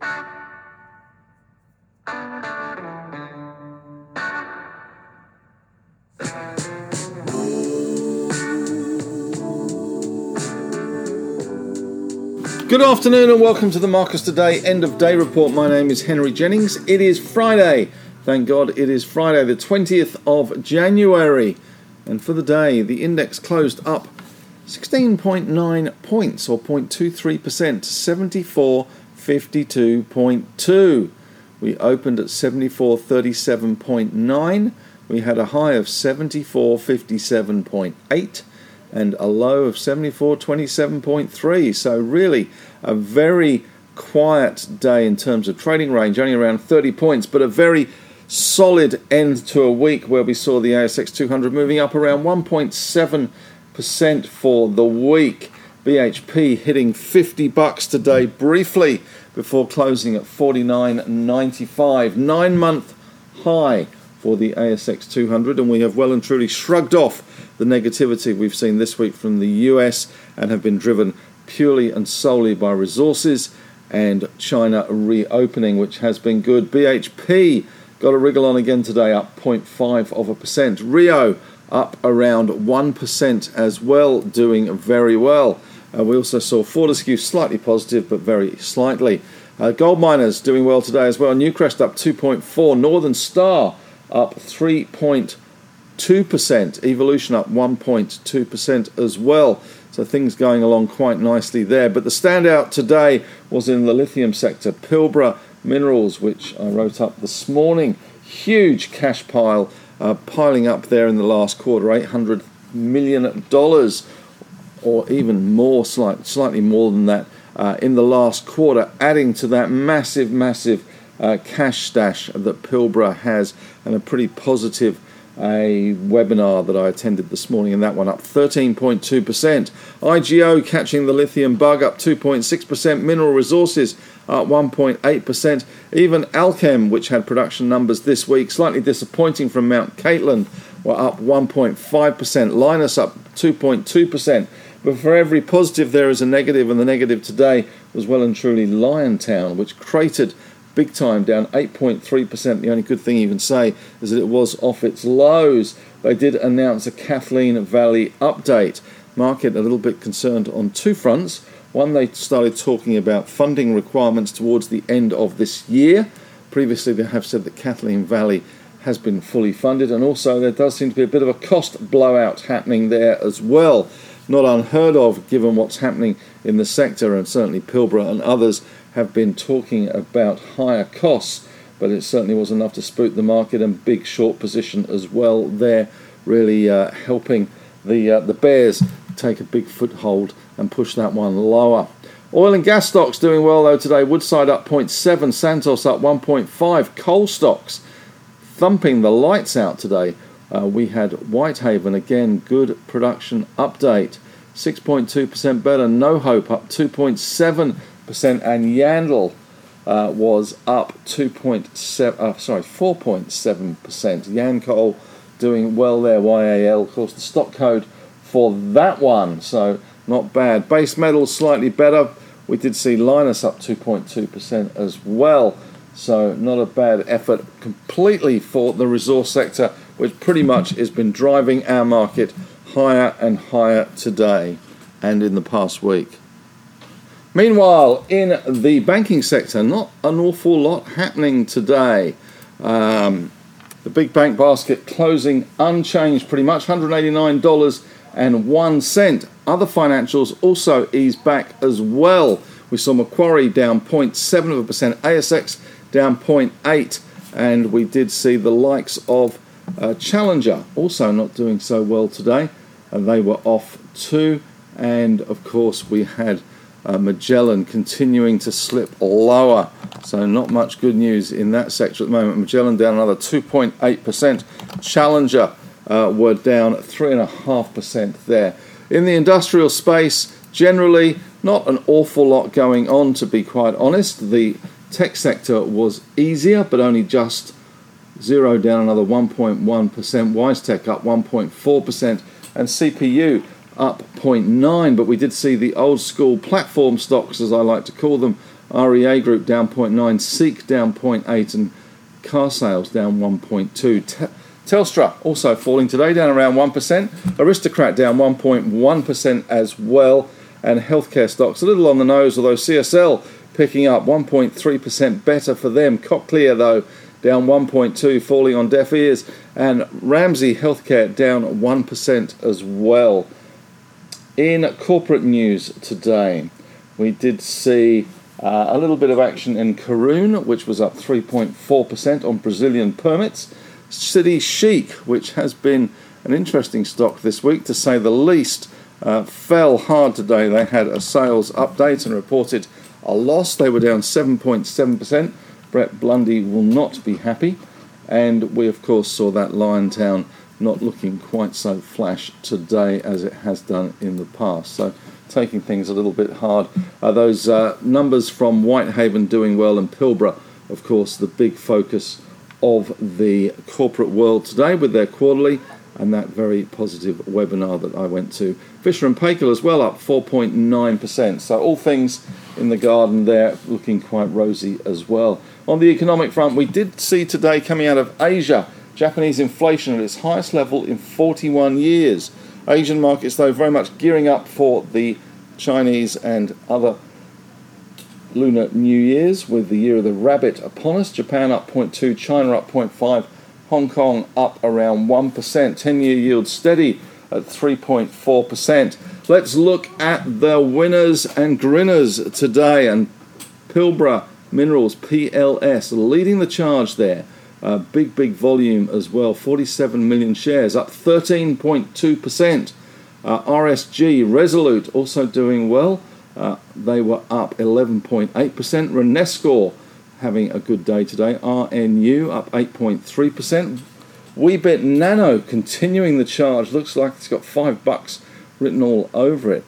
Good afternoon and welcome to the Marcus Today end of day report. My name is Henry Jennings. It is Friday. Thank God it is Friday, the 20th of January. And for the day, the index closed up 16.9 points or 0.23%, 74.52.2. We opened at 74.37.9. We had a high of 74.57.8 and a low of 74.27.3. So, really, a very quiet day in terms of trading range, only around 30 points, but a very solid end to a week where we saw the ASX 200 moving up around 1.7% for the week. BHP hitting 50 bucks today briefly before closing at 49.95. Nine month high for the ASX 200, and we have well and truly shrugged off the negativity we've seen this week from the US and have been driven purely and solely by resources and China reopening, which has been good. BHP got a wriggle on again today, up 0.5 of a percent. Rio up around 1% as well, doing very well. Uh, we also saw Fortescue slightly positive, but very slightly. Uh, gold miners doing well today as well. Newcrest up 2.4. Northern Star up 3.2%. Evolution up 1.2% as well. So things going along quite nicely there. But the standout today was in the lithium sector. Pilbara Minerals, which I wrote up this morning. Huge cash pile uh, piling up there in the last quarter, $800 million, or even more, slight, slightly more than that, uh, in the last quarter, adding to that massive, massive uh, cash stash that Pilbara has, and a pretty positive a webinar that I attended this morning, and that one up 13.2%. IGO catching the lithium bug up 2.6%. Mineral Resources up 1.8%. Even Allkem, which had production numbers this week, slightly disappointing from Mount Cattlin, were up 1.5%. Lynas up 2.2%. But for every positive, there is a negative, and the negative today was well and truly Liontown, which cratered big time, down 8.3%. The only good thing you can say is that it was off its lows. They did announce a Kathleen Valley update. Market a little bit concerned on two fronts. One, they started talking about funding requirements towards the end of this year. Previously, they have said that Kathleen Valley has been fully funded, and also there does seem to be a bit of a cost blowout happening there as well. Not unheard of given what's happening in the sector, and certainly Pilbara and others have been talking about higher costs, but it certainly was enough to spook the market and big short position as well there, really uh, helping the uh, the bears take a big foothold and push that one lower. Oil and gas stocks doing well though today. Woodside up 0.7, Santos up 1.5, coal stocks thumping the lights out today. Uh, we had Whitehaven again, good production update, 6.2% better. No Hope up 2.7 percent and Yandal uh, was up 2.7, uh, sorry, 4.7 percent. Yancoal doing well there. YAL, of course, the stock code for that one, so not bad. Base metals slightly better. We did see Lynas up 2.2 percent as well, so not a bad effort completely for the resource sector, which pretty much has been driving our market higher and higher today and in the past week. Meanwhile, in the banking sector, not an awful lot happening today. Um, the big bank basket closing unchanged pretty much, $189.01. Other financials also eased back as well. We saw Macquarie down 0.7%, ASX down 0.8, and we did see the likes of uh, Challenger also not doing so well today, and they were off too. And of course, we had uh, Magellan continuing to slip lower. So, not much good news in that sector at the moment. Magellan down another 2.8%. Challenger uh, were down 3.5% there. In the industrial space, generally, not an awful lot going on, to be quite honest. The tech sector was easier, but only just Xero down another 1.1%. WiseTech up 1.4%. And CPU up 0.9, but we did see the old school platform stocks, as I like to call them, REA Group down 0.9, Seek down 0.8, and Carsales down 1.2. Te- Telstra also falling today, down around 1%. Aristocrat down 1.1% as well. And healthcare stocks a little on the nose, although CSL picking up 1.3% better for them. Cochlear, though, down 1.2, falling on deaf ears. And Ramsay Healthcare down 1% as well. In corporate news today, we did see uh, a little bit of action in Karoon, which was up 3.4% on Brazilian permits. City Chic, which has been an interesting stock this week to say the least, uh, fell hard today. They had a sales update and reported a loss. They were down 7.7%. Brett Blundy will not be happy. And we, of course, saw that Liontown not looking quite so flash today as it has done in the past. So, taking things a little bit hard. Uh, those uh, numbers from Whitehaven doing well and Pilbara, of course, the big focus of the corporate world today with their quarterly and that very positive webinar that I went to. Fisher and Paykel as well up 4.9%. So all things in the garden there looking quite rosy as well. On the economic front, we did see today coming out of Asia Japanese inflation at its highest level in 41 years. Asian markets, though, very much gearing up for the Chinese and other Lunar New Year's with the year of the rabbit upon us. Japan up 0.2, China up 0.5, Hong Kong up around 1%, 10 year yield steady at 3.4%. Let's look at the winners and grinners today. And Pilbara Minerals, PLS, leading the charge there. Uh, big, big volume as well 47 million shares, up 13.2%. Uh, RSG, Resolute, also doing well. Uh, they were up 11.8%. Renascor having a good day today. RNU up 8.3%. Weebit Nano continuing the charge. Looks like it's got five bucks written all over it.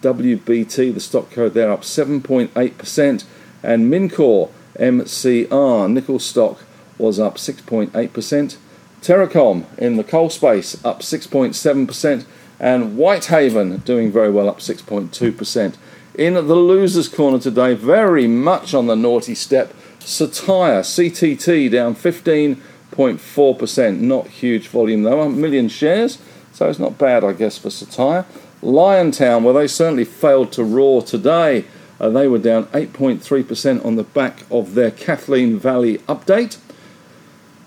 WBT, the stock code there, up 7.8%. And Mincor MCR, nickel stock, was up 6.8%. Terracom in the coal space up 6.7%. And Whitehaven doing very well, up 6.2%. In the losers' corner today, very much on the naughty step, Cettire CTT down 15.4%. Not huge volume though, a million shares, so it's not bad, I guess, for Cettire. Liontown, well, they certainly failed to roar today. Uh, they were down 8.3% on the back of their Kathleen Valley update.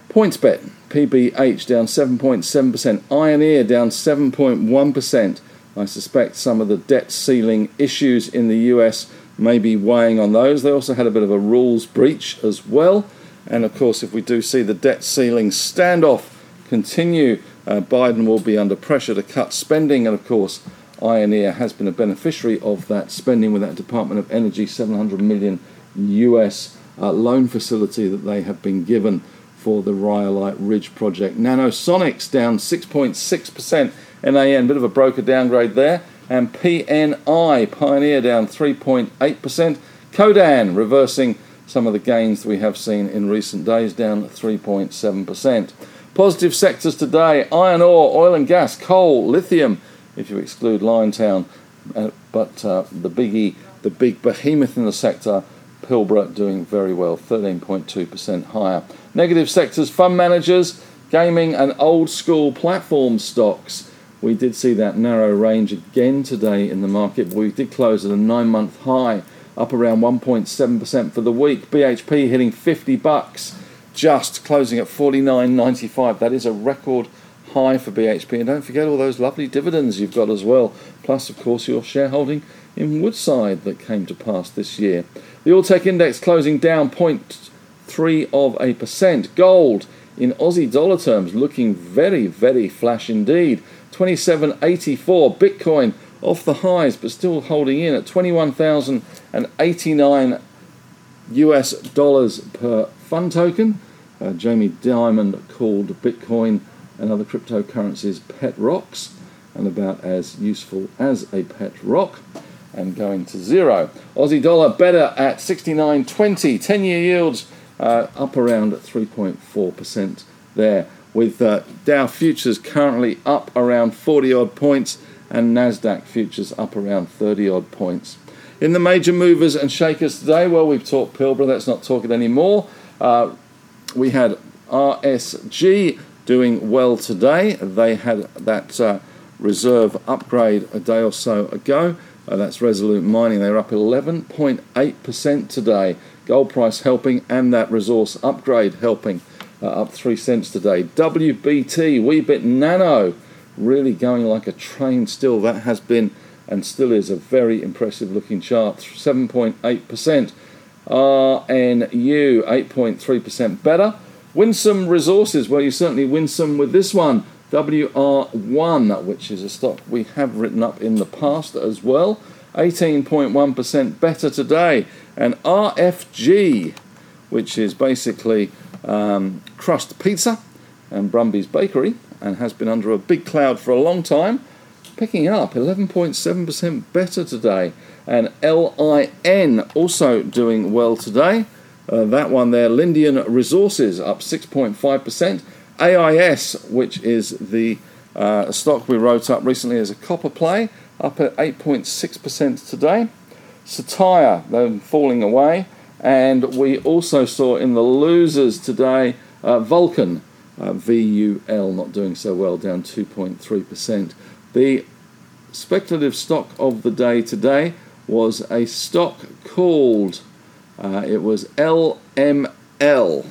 PointsBet, PBH down 7.7%, Ioneer down 7.1%. I suspect some of the debt ceiling issues in the US may be weighing on those. They also had a bit of a rules breach as well. And of course, if we do see the debt ceiling standoff continue, uh, Biden will be under pressure to cut spending. And of course, Ioneer has been a beneficiary of that spending with that Department of Energy 700 million US uh, loan facility that they have been given for the Rhyolite Ridge project. Nanosonics down 6.6%. NAN, bit of a broker downgrade there. And PNI, Pioneer, down 3.8%. Codan, reversing some of the gains that we have seen in recent days, down 3.7%. Positive sectors today iron ore, oil and gas, coal, lithium, if you exclude Liontown. Uh, but uh, the biggie, the big behemoth in the sector, Pilbara, doing very well, 13.2% higher. Negative sectors, fund managers, gaming, and old school platform stocks. We did see that narrow range again today in the market, we did close at a nine month high, up around 1.7% for the week. BHP hitting 50 bucks, just closing at 49.95. That is a record high for BHP. And don't forget all those lovely dividends you've got as well, plus, of course, your shareholding in Woodside that came to pass this year. The All Tech Index closing down 0.3 of a percent. Gold in Aussie dollar terms looking very, very flash indeed. 2784. Bitcoin off the highs, but still holding in at 21,089 US dollars per fund token. Uh, Jamie Dimon called Bitcoin and other cryptocurrencies pet rocks, and about as useful as a pet rock. And going to zero. Aussie dollar better at 69.20. 10 year yields uh, up around 3.4% there with uh, Dow futures currently up around 40 odd points and Nasdaq futures up around 30 odd points. In the major movers and shakers today, well, we've talked Pilbara, let's not talk it anymore. Uh, we had RSG doing well today. They had that uh, reserve upgrade a day or so ago. Uh, that's Resolute Mining. They're up 11.8% today. Gold price helping and that resource upgrade helping. Uh, up 3 cents today. WBT, Weebit Nano, really going like a train still. That has been and still is a very impressive looking chart. 7.8%. RNU, 8.3% better. Winsome Resources, well, you certainly win some with this one. WR1, which is a stock we have written up in the past as well, 18.1% better today. And RFG, which is basically um, crust pizza and Brumby's Bakery, and has been under a big cloud for a long time, picking up 11.7% better today. And LIN also doing well today. Uh, that one there, Lindian Resources, up 6.5%. AIS, which is the uh, stock we wrote up recently as a copper play, up at 8.6% today. Cettire, they're falling away. And we also saw in the losers today uh, Vulcan, uh, VUL, not doing so well, down 2.3%. The speculative stock of the day today was a stock called, uh, it was LML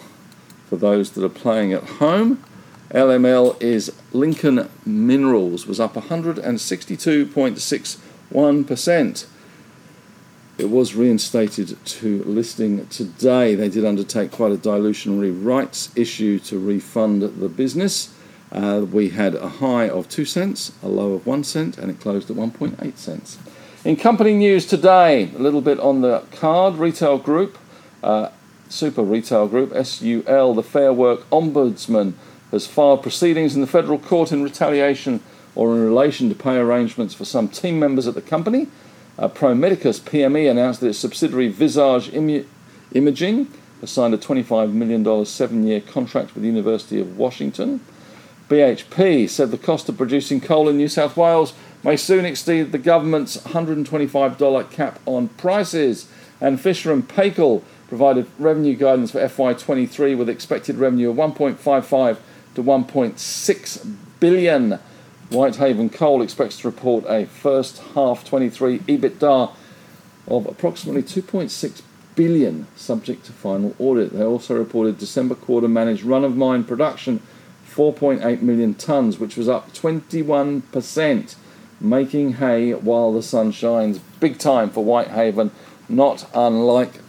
for those that are playing at home. LML is Lincoln Minerals, was up 162.61%. It was reinstated to listing today. They did undertake quite a dilutionary rights issue to refund the business. Uh, we had a high of 2 cents, a low of 1 cent, and it closed at 1.8 cents. In company news today, a little bit on the card retail group, uh, super retail group, SUL, the Fair Work Ombudsman, has filed proceedings in the federal court in retaliation or in relation to pay arrangements for some team members at the company. Uh, Pro Medicus PME announced that its subsidiary Visage Imu- Imaging has signed a $25 million seven year contract with the University of Washington. BHP said the cost of producing coal in New South Wales may soon exceed the government's $125 cap on prices. And Fisher and Paykel provided revenue guidance for FY23 with expected revenue of 1.55 to 1.6 billion. Whitehaven Coal expects to report a first half 23 EBITDA of approximately 2.6 billion, subject to final audit. They also reported December quarter managed run of mine production 4.8 million tonnes, which was up 21%, making hay while the sun shines. Big time for Whitehaven, not unlike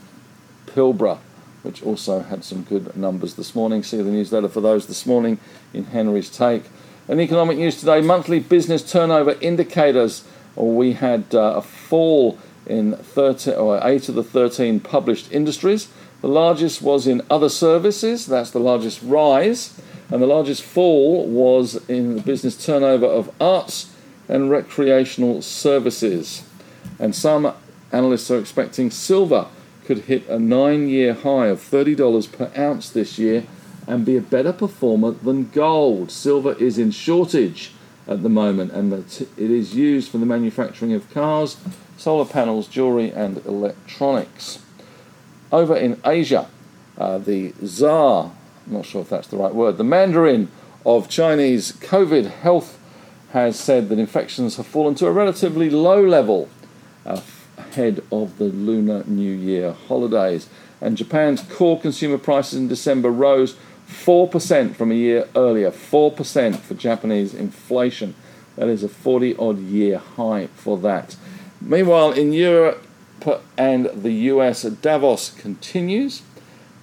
Pilbara, which also had some good numbers this morning. See the newsletter for those this morning in Henry's Take. In economic news today, monthly business turnover indicators. We had uh, a fall in 13, or 8 of the 13 published industries. The largest was in other services, that's the largest rise, and the largest fall was in the business turnover of arts and recreational services. And some analysts are expecting silver could hit a nine year high of $30 per ounce this year and be a better performer than gold. Silver is in shortage at the moment and it is used for the manufacturing of cars, solar panels, jewelry, and electronics. Over in Asia, uh, the Tsar, I'm not sure if that's the right word, the Mandarin of Chinese COVID health has said that infections have fallen to a relatively low level ahead of the Lunar New Year holidays. And Japan's core consumer prices in December rose 4% from a year earlier. 4% for Japanese inflation. That is a 40 odd year high for that. Meanwhile, in Europe and the US, Davos continues.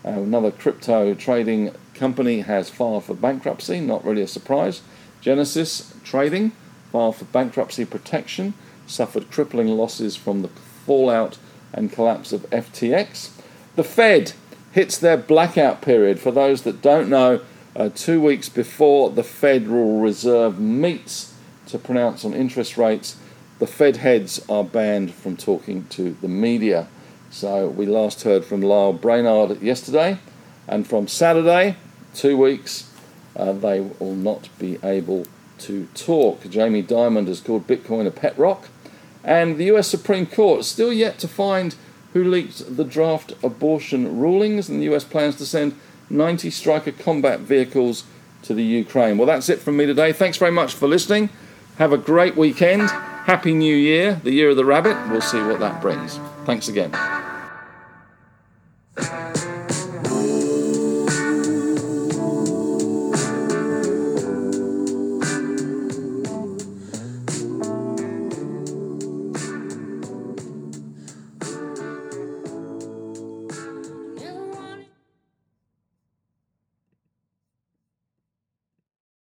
Uh, another crypto trading company has filed for bankruptcy, not really a surprise. Genesis Trading filed for bankruptcy protection, suffered crippling losses from the fallout and collapse of FTX. The Fed hits their blackout period. For those that don't know, uh, two weeks before the Federal Reserve meets to pronounce on interest rates, the Fed heads are banned from talking to the media. So we last heard from Lael Brainard yesterday, and from Saturday, two weeks, uh, they will not be able to talk. Jamie Dimon has called Bitcoin a pet rock And the US Supreme Court still yet to find who leaked the draft abortion rulings, and the US plans to send 90 Stryker combat vehicles to the Ukraine. Well, that's it from me today. Thanks very much for listening. Have a great weekend. Happy New Year, the year of the rabbit. We'll see what that brings. Thanks again.